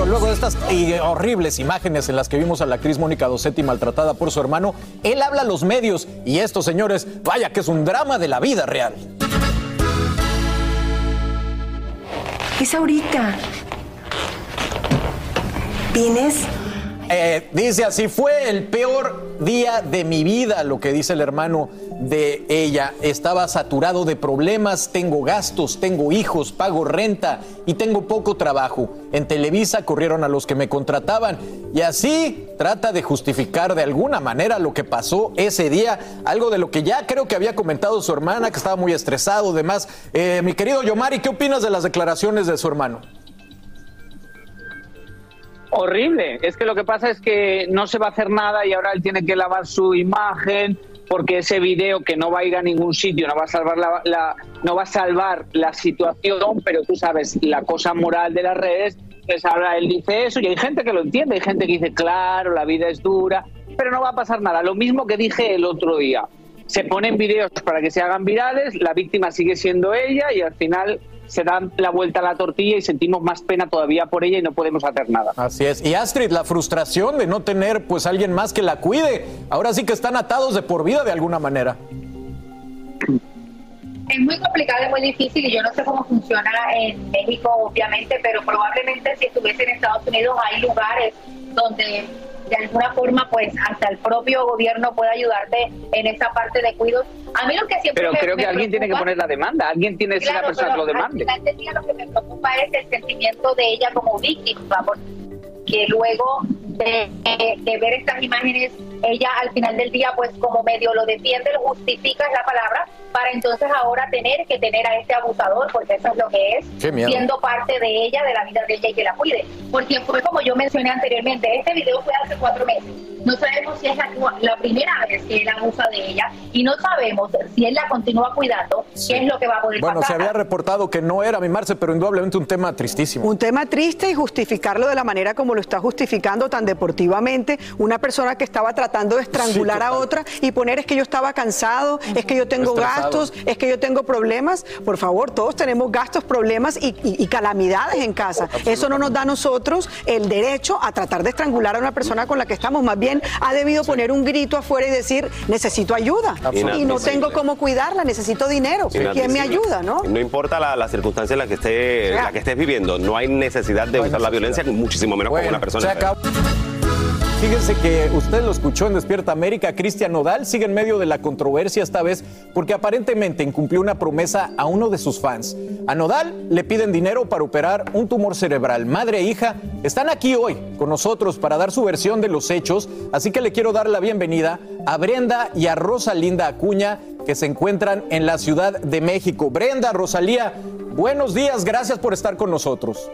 Luego de estas horribles imágenes en las que vimos a la actriz Mónica Dosetti maltratada por su hermano, él habla a los medios y esto, señores, vaya que es un drama de la vida real. Es ahorita. ¿Vienes? Eh, dice así, fue el peor día de mi vida, lo que dice el hermano de ella. Estaba saturado de problemas, tengo gastos, tengo hijos, pago renta y tengo poco trabajo. En Televisa corrieron a los que me contrataban y así trata de justificar de alguna manera lo que pasó ese día, algo de lo que ya creo que había comentado su hermana, que estaba muy estresado, demás. Eh, mi querido Yomari, ¿qué opinas de las declaraciones de su hermano? Horrible. Es que lo que pasa es que no se va a hacer nada y ahora él tiene que lavar su imagen porque ese video que no va a ir a ningún sitio no va a salvar la, la- no va a salvar la situación, pero tú sabes la cosa moral de las redes. Pues ahora él dice eso y hay gente que lo entiende, hay gente que dice claro, la vida es dura, pero no va a pasar nada. Lo mismo que dije el otro día. Se ponen videos para que se hagan virales, la víctima sigue siendo ella y al final se dan la vuelta a la tortilla y sentimos más pena todavía por ella y no podemos hacer nada. Así es. Y Astrid, la frustración de no tener pues alguien más que la cuide. Ahora sí que están atados de por vida de alguna manera. Es muy complicado, es muy difícil y yo no sé cómo funciona en México, obviamente, pero probablemente si estuviese en Estados Unidos hay lugares donde de alguna forma pues hasta el propio gobierno puede ayudarte en esa parte de cuidos. A mí lo que siempre Pero me- creo me que alguien tiene que preocupa- poner la demanda, alguien tiene que ser la persona que lo demande. Al final del día lo que me preocupa es el sentimiento de ella como víctima, porque luego de, de ver estas imágenes, ella al final del día, pues como medio lo defiende, lo justifica es la palabra, para entonces ahora tener que tener a este abusador, porque eso es lo que es, siendo parte de ella, de la vida de ella y que la cuide. Porque fue como yo mencioné anteriormente, este video fue hace cuatro meses. No sabemos si es la, la primera vez que él abusa de ella y no sabemos si él la continúa cuidando, qué es lo que va a poder Bueno, se pasar. había reportado que no era mi Marce, pero indudablemente un tema tristísimo. Un tema triste y justificarlo de la manera como lo está justificando tan deportivamente. Una persona que estaba tratando de estrangular a otra y poner es que yo estaba cansado, es que yo tengo Estresado. gastos, es que yo tengo problemas. Por favor, todos tenemos gastos, problemas y, y- y calamidades en casa. Eso no nos da a nosotros el derecho a tratar de estrangular a una persona con la que estamos. Más bien ha debido poner un grito afuera y decir, necesito ayuda. Y no tengo cómo cuidarla, necesito dinero. ¿Quién me ayuda, no? No importa la, la circunstancia en la que, esté, la que estés viviendo, no hay necesidad de usar la violencia, muchísimo menos con una persona. Fíjense que usted lo escuchó en Despierta América, Cristian Nodal sigue en medio de la controversia esta vez porque aparentemente incumplió una promesa a uno de sus fans. A Nodal le piden dinero para operar un tumor cerebral. Madre e hija están aquí hoy con nosotros para dar su versión de los hechos, así que le quiero dar la bienvenida a Brenda y a Rosalinda Acuña que se encuentran en la Ciudad de México. Brenda, Rosalía, buenos días, gracias por estar con nosotros.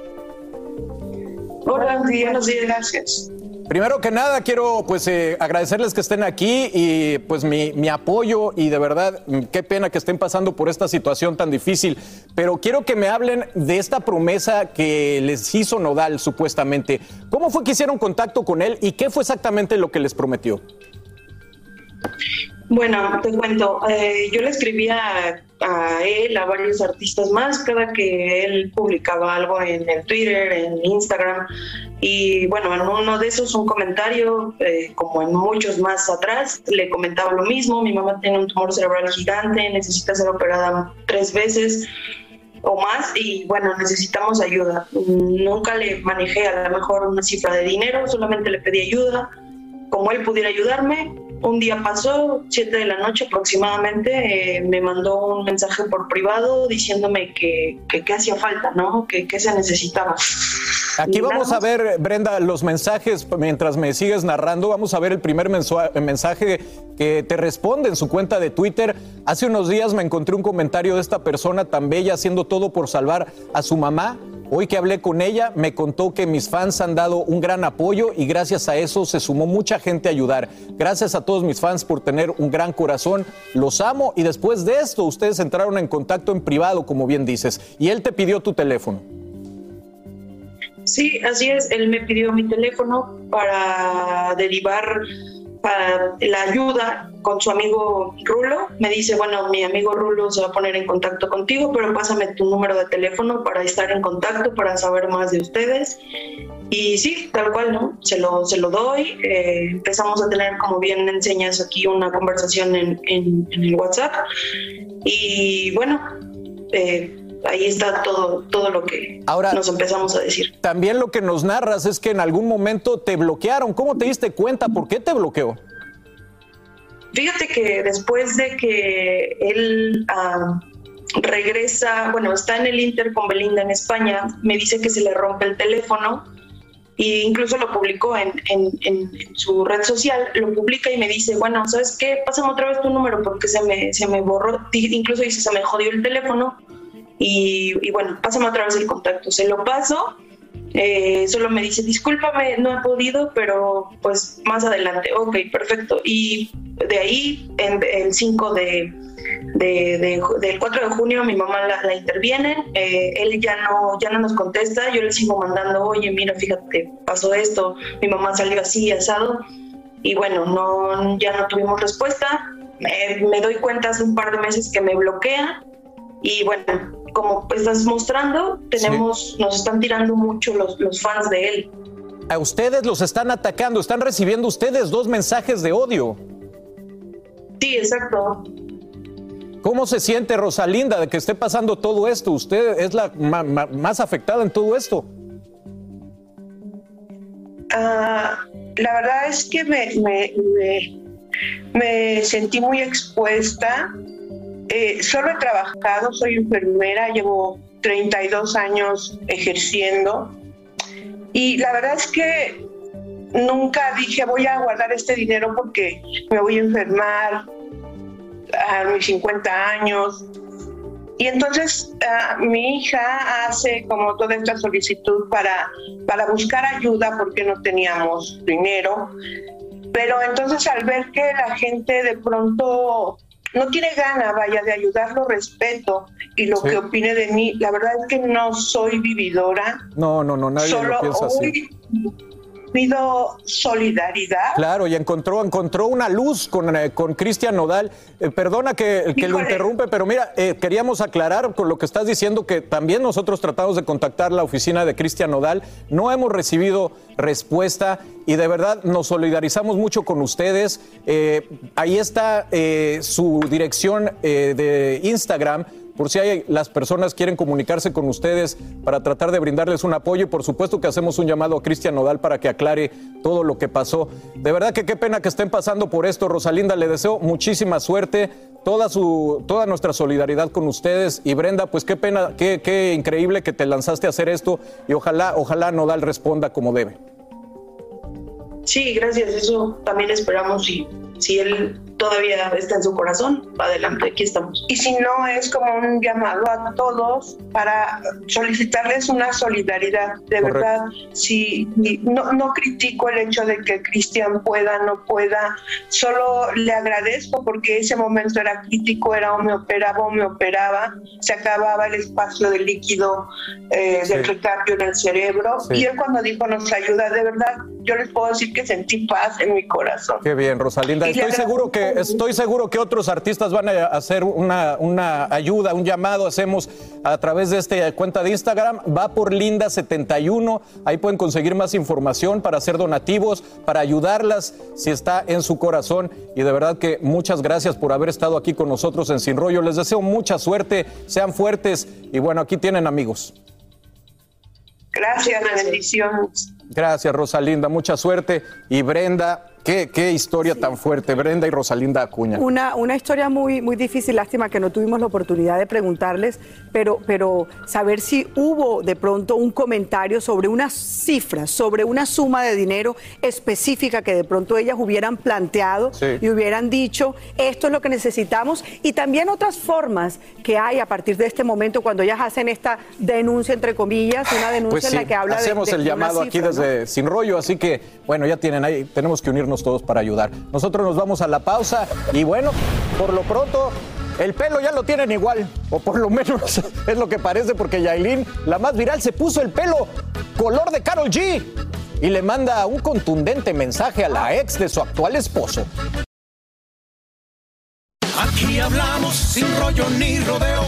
Hola, buenos días, gracias. Primero que nada, quiero pues eh, agradecerles que estén aquí y pues mi, apoyo y de verdad, qué pena que estén pasando por esta situación tan difícil. Pero quiero que me hablen de esta promesa que les hizo Nodal supuestamente. ¿Cómo fue que hicieron contacto con él y qué fue exactamente lo que les prometió? Bueno, te cuento, eh, yo le escribía a, a él, a varios artistas más, cada que él publicaba algo en el Twitter, en Instagram, y bueno, en uno de esos un comentario, eh, como en muchos más atrás, le comentaba lo mismo, mi mamá tiene un tumor cerebral gigante, necesita ser operada tres veces o más y bueno, necesitamos ayuda. Nunca le manejé a lo mejor una cifra de dinero, solamente le pedí ayuda, como él pudiera ayudarme. Un día pasó, siete de la noche aproximadamente, eh, me mandó un mensaje por privado diciéndome que, que, que hacía falta, ¿no? Que, que se necesitaba. Aquí vamos a ver, Brenda, los mensajes mientras me sigues narrando. Vamos a ver el primer mensaje que te responde en su cuenta de Twitter. Hace unos días me encontré un comentario de esta persona tan bella haciendo todo por salvar a su mamá. Hoy que hablé con ella, me contó que mis fans han dado un gran apoyo y gracias a eso se sumó mucha gente a ayudar. Gracias a todos mis fans por tener un gran corazón. Los amo y después de esto ustedes entraron en contacto en privado, como bien dices, y él te pidió tu teléfono. Sí, así es. Él me pidió mi teléfono para derivar para la ayuda con su amigo Rulo. Me dice, bueno, mi amigo Rulo se va a poner en contacto contigo, pero pásame tu número de teléfono para estar en contacto, para saber más de ustedes. Y sí, tal cual, ¿no? Se lo, se lo doy. Eh, empezamos a tener, como bien enseñas aquí, una conversación en, en- en el WhatsApp. Y bueno, eh, ahí está todo, todo lo que nos empezamos a decir. También lo que nos narras es que en algún momento te bloquearon. ¿Cómo te diste cuenta? ¿Por qué te bloqueó? Fíjate que después de que él ah, regresa, bueno, está en el Inter con Belinda en España, me dice que se le rompe el teléfono e incluso lo publicó en, en- en- en su red social, lo publica y me dice, bueno, ¿sabes qué? Pásame otra vez tu número porque se me, se me borró, incluso dice, se me jodió el teléfono y, y bueno, pásame otra vez el contacto. Se lo paso, eh, solo me dice, discúlpame, no he podido, pero pues más adelante. Ok, perfecto. Y de ahí, en, el 5 de, de- de- del 4 de junio, mi mamá la, la interviene, eh, él ya no, ya no nos contesta, yo le sigo mandando, oye, mira, fíjate, pasó esto, mi mamá salió así, asado, y bueno, no, ya no tuvimos respuesta. Me, me doy cuenta hace un par de meses que me bloquea y bueno, como estás mostrando, tenemos, nos están tirando mucho los, los fans de él. A ustedes los están atacando, están recibiendo ustedes dos mensajes de odio. Sí, exacto. ¿Cómo se siente Rosalinda de que esté pasando todo esto? Usted es la ma- ma- más afectada en todo esto. Ah, la verdad es que me, me- me- me sentí muy expuesta. Eh, solo he trabajado, soy enfermera, llevo 32 años ejerciendo y la verdad es que nunca dije voy a guardar este dinero porque me voy a enfermar a mis 50 años. Y entonces ah, mi hija hace como toda esta solicitud para, para buscar ayuda porque no teníamos dinero. Pero entonces al ver que la gente de pronto no tiene gana, vaya, de ayudarlo, respeto y lo Sí. que opine de mí, la verdad es que no soy vividora. No, no, no, nadie Solo lo piensa así. hoy pido solidaridad. Claro, y encontró, encontró una luz con, eh, con Cristian Nodal. Eh, perdona que, que lo interrumpe, pero mira, eh, queríamos aclarar con lo que estás diciendo que también nosotros tratamos de contactar la oficina de Cristian Nodal. No hemos recibido respuesta y de verdad nos solidarizamos mucho con ustedes. Eh, ahí está eh, su dirección de Instagram por si hay, las personas quieren comunicarse con ustedes para tratar de brindarles un apoyo y por supuesto que hacemos un llamado a Cristian Nodal para que aclare todo lo que pasó. De verdad que qué pena que estén pasando por esto, Rosalinda, le deseo muchísima suerte, toda, su, toda nuestra solidaridad con ustedes y Brenda, pues qué pena, qué, qué increíble que te lanzaste a hacer esto y ojalá, ojalá Nodal responda como debe. Sí, gracias. Eso también esperamos y si él todavía está en su corazón, adelante, aquí estamos. Y si no, es como un llamado a todos para solicitarles una solidaridad. De Correcto. verdad, si no, no critico el hecho de que Cristian pueda, no pueda, solo le agradezco porque ese momento era crítico, era o me operaba o me operaba, se acababa el espacio de líquido eh, del Sí. recambio en el cerebro. Sí. Y él cuando dijo nos ayuda, de verdad, yo les puedo decir que sentí paz en mi corazón. Qué bien, Rosalinda. Y Estoy seguro que estoy seguro que otros artistas van a hacer una, una ayuda, un llamado. Hacemos a través de esta cuenta de Instagram. Va por Linda71. Ahí pueden conseguir más información para hacer donativos, para ayudarlas si está en su corazón. Y de verdad que muchas gracias por haber estado aquí con nosotros en Sin Rollo. Les deseo mucha suerte, sean fuertes y bueno, aquí tienen amigos. Gracias, bendiciones. Gracias, Rosalinda. Mucha suerte. Y Brenda, qué, qué historia tan fuerte. Brenda y Rosalinda Acuña. Una, una historia muy, muy difícil, lástima que no tuvimos la oportunidad de preguntarles, pero, pero saber si hubo de pronto un comentario sobre una cifra, sobre una suma de dinero específica que de pronto ellas hubieran planteado Sí. y hubieran dicho, esto es lo que necesitamos, y también otras formas que hay a partir de este momento cuando ellas hacen esta denuncia, entre comillas, una denuncia Pues en la que habla de- hacemos de, el de una llamado aquí desde Sin Rollo, así que bueno, ya tienen ahí, tenemos que unirnos todos para ayudar. Nosotros nos vamos a la pausa y bueno, por lo pronto el pelo ya lo tienen igual, o por lo menos es lo que parece porque Yailin, la más viral, se puso el pelo color de Carol G. y le manda un contundente mensaje a la ex de su actual esposo. Aquí hablamos sin rollo ni rodeo.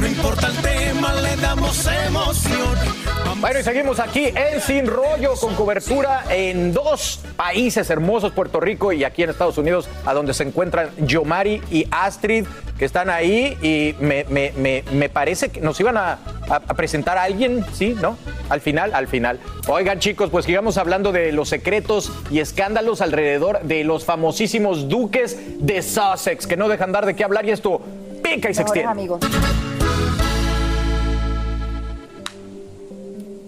No importa el tema, le damos emoción. Bueno, y seguimos aquí en Sin Rollo con cobertura en dos países hermosos, Puerto Rico y aquí en Estados Unidos, a donde se encuentran Yomari y Astrid, que están ahí y me, me- me- me parece que nos iban a, a- a presentar a alguien, ¿sí? ¿No? Al final, al final. Oigan chicos, pues sigamos hablando de los secretos y escándalos alrededor de los famosísimos duques de Sussex, que no dejan dar de qué hablar y esto pica y se extiende. amigos.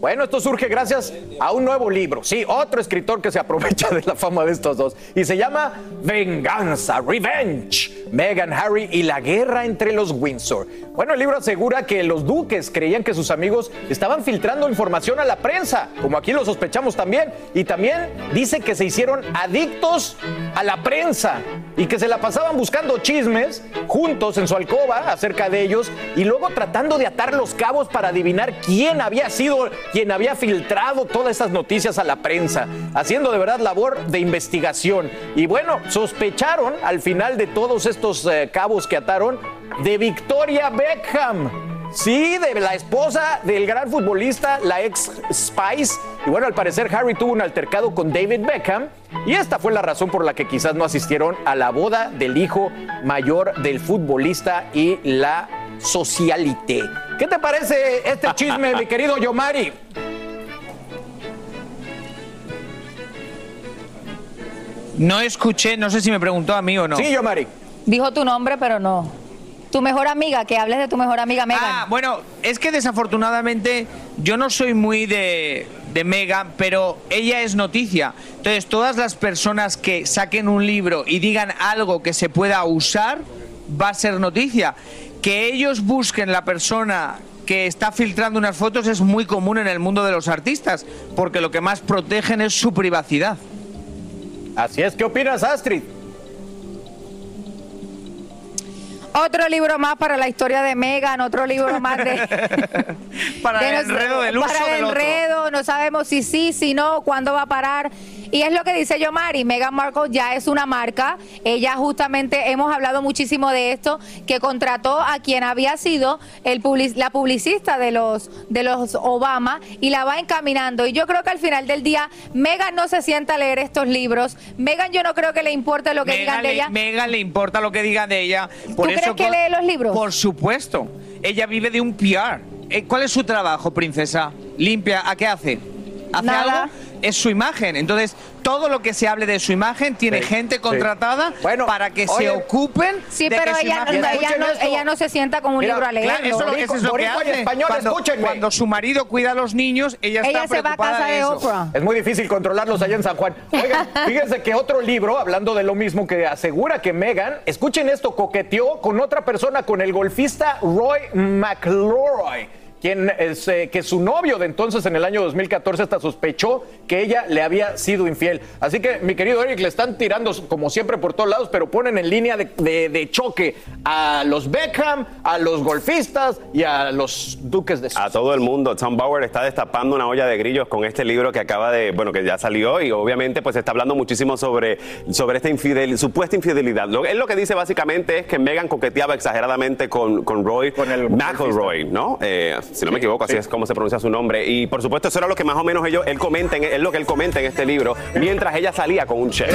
Bueno, esto surge gracias a un nuevo libro. Sí, otro escritor que se aprovecha de la fama de estos dos. Y se llama Venganza, Revenge. Meghan, Harry y la guerra entre los Windsor. Bueno, el libro asegura que los duques creían que sus amigos estaban filtrando información a la prensa, como aquí lo sospechamos también. Y también dice que se hicieron adictos a la prensa y que se la pasaban buscando chismes juntos en su alcoba acerca de ellos y luego tratando de atar los cabos para adivinar quién había sido quien había filtrado todas estas noticias a la prensa, haciendo de verdad labor de investigación. Y bueno, sospecharon al final de todos estos eh, cabos que ataron de Victoria Beckham. Sí, de la esposa del gran futbolista, la ex Spice. Y bueno, al parecer Harry tuvo un altercado con David Beckham. Y esta fue la razón por la que quizás no asistieron a la boda del hijo mayor del futbolista y la socialité. ¿Qué te parece este chisme, mi querido Yomari? No escuché, no sé si me preguntó a mí o no. Sí, Yomari. Dijo tu nombre, pero no. Tu mejor amiga, que hables de tu mejor amiga Megan. Ah, bueno, es que desafortunadamente yo no soy muy de, de Megan, pero ella es noticia. Entonces, todas las personas que saquen un libro y digan algo que se pueda usar, va a ser noticia. Que ellos busquen la persona que está filtrando unas fotos es muy común en el mundo de los artistas, porque lo que más protegen es su privacidad. Así es, ¿qué opinas, Astrid? Otro libro más para la historia de Megan, otro libro más de... Para de el enredo del uso Para el otro. enredo, no sabemos si sí, si no, cuándo va a parar. Y es lo que dice Yomari, Meghan Markle ya es una marca. Ella justamente, hemos hablado muchísimo de esto, que contrató a quien había sido el public- la publicista de los, de los Obama y la va encaminando. Y yo creo que al final del día, Meghan no se sienta a leer estos libros. Meghan yo no creo que le importe lo que digan Megan de ella. Megan le importa lo que digan de ella. Por ¿Tú eso crees que lee los libros? Por supuesto. Ella vive de un PR. Eh, ¿Cuál es su trabajo, princesa? Limpia. ¿A qué hace? ¿Hace Nada. algo? Es su imagen. Entonces, todo lo que se hable de su imagen tiene Sí, gente sí. contratada para que oye, se ocupen Sí, de pero que su ella, imagen- ella no, ella no se sienta con un Mira, libro a leerlo. Claro, eso, lo- eso es lo que hace. español, cuando, escúchenme. cuando su marido cuida a los niños, ella, Ella está se va a preocupada casa de eso. Oprah. Es muy difícil controlarlos allá en San Juan. Oigan, fíjense que otro libro, hablando de lo mismo, que asegura que Megan, escuchen esto, coqueteó con otra persona, con el golfista Roy McIlroy. Quien es, eh, que su novio de entonces en el año 2014 hasta sospechó que ella le había sido infiel. Así que, mi querido Eric, le están tirando como siempre por todos lados, pero ponen en línea de, de- de choque a los Beckham, a los golfistas y a los duques de A todo el mundo. Tom Bauer está destapando una olla de grillos con este libro que acaba de, bueno, que ya salió y obviamente pues está hablando muchísimo sobre, sobre esta infidel, supuesta infidelidad. Lo, él lo que dice básicamente es que Megan coqueteaba exageradamente con, con Roy McElroy, ¿no? Eh, si no me equivoco, así es como se pronuncia su nombre. Y por supuesto eso era lo que más o menos ellos, él comenta, en- es lo que él comenta en este libro, mientras ella salía con un chef.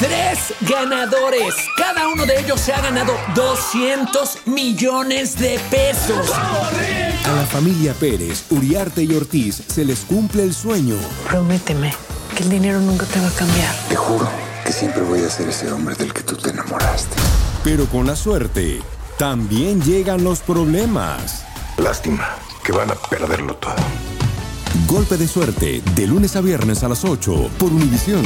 Tres ganadores. Cada uno de ellos se ha ganado 200 millones de pesos. A la familia Pérez, Uriarte y Ortiz se les cumple el sueño. Prométeme que el dinero nunca te va a cambiar. Te juro que siempre voy a ser ese hombre del que tú te enamoraste. Pero con la suerte, también llegan los problemas. Lástima que van a perderlo todo. Golpe de suerte, de lunes a viernes a las 8 por Univisión.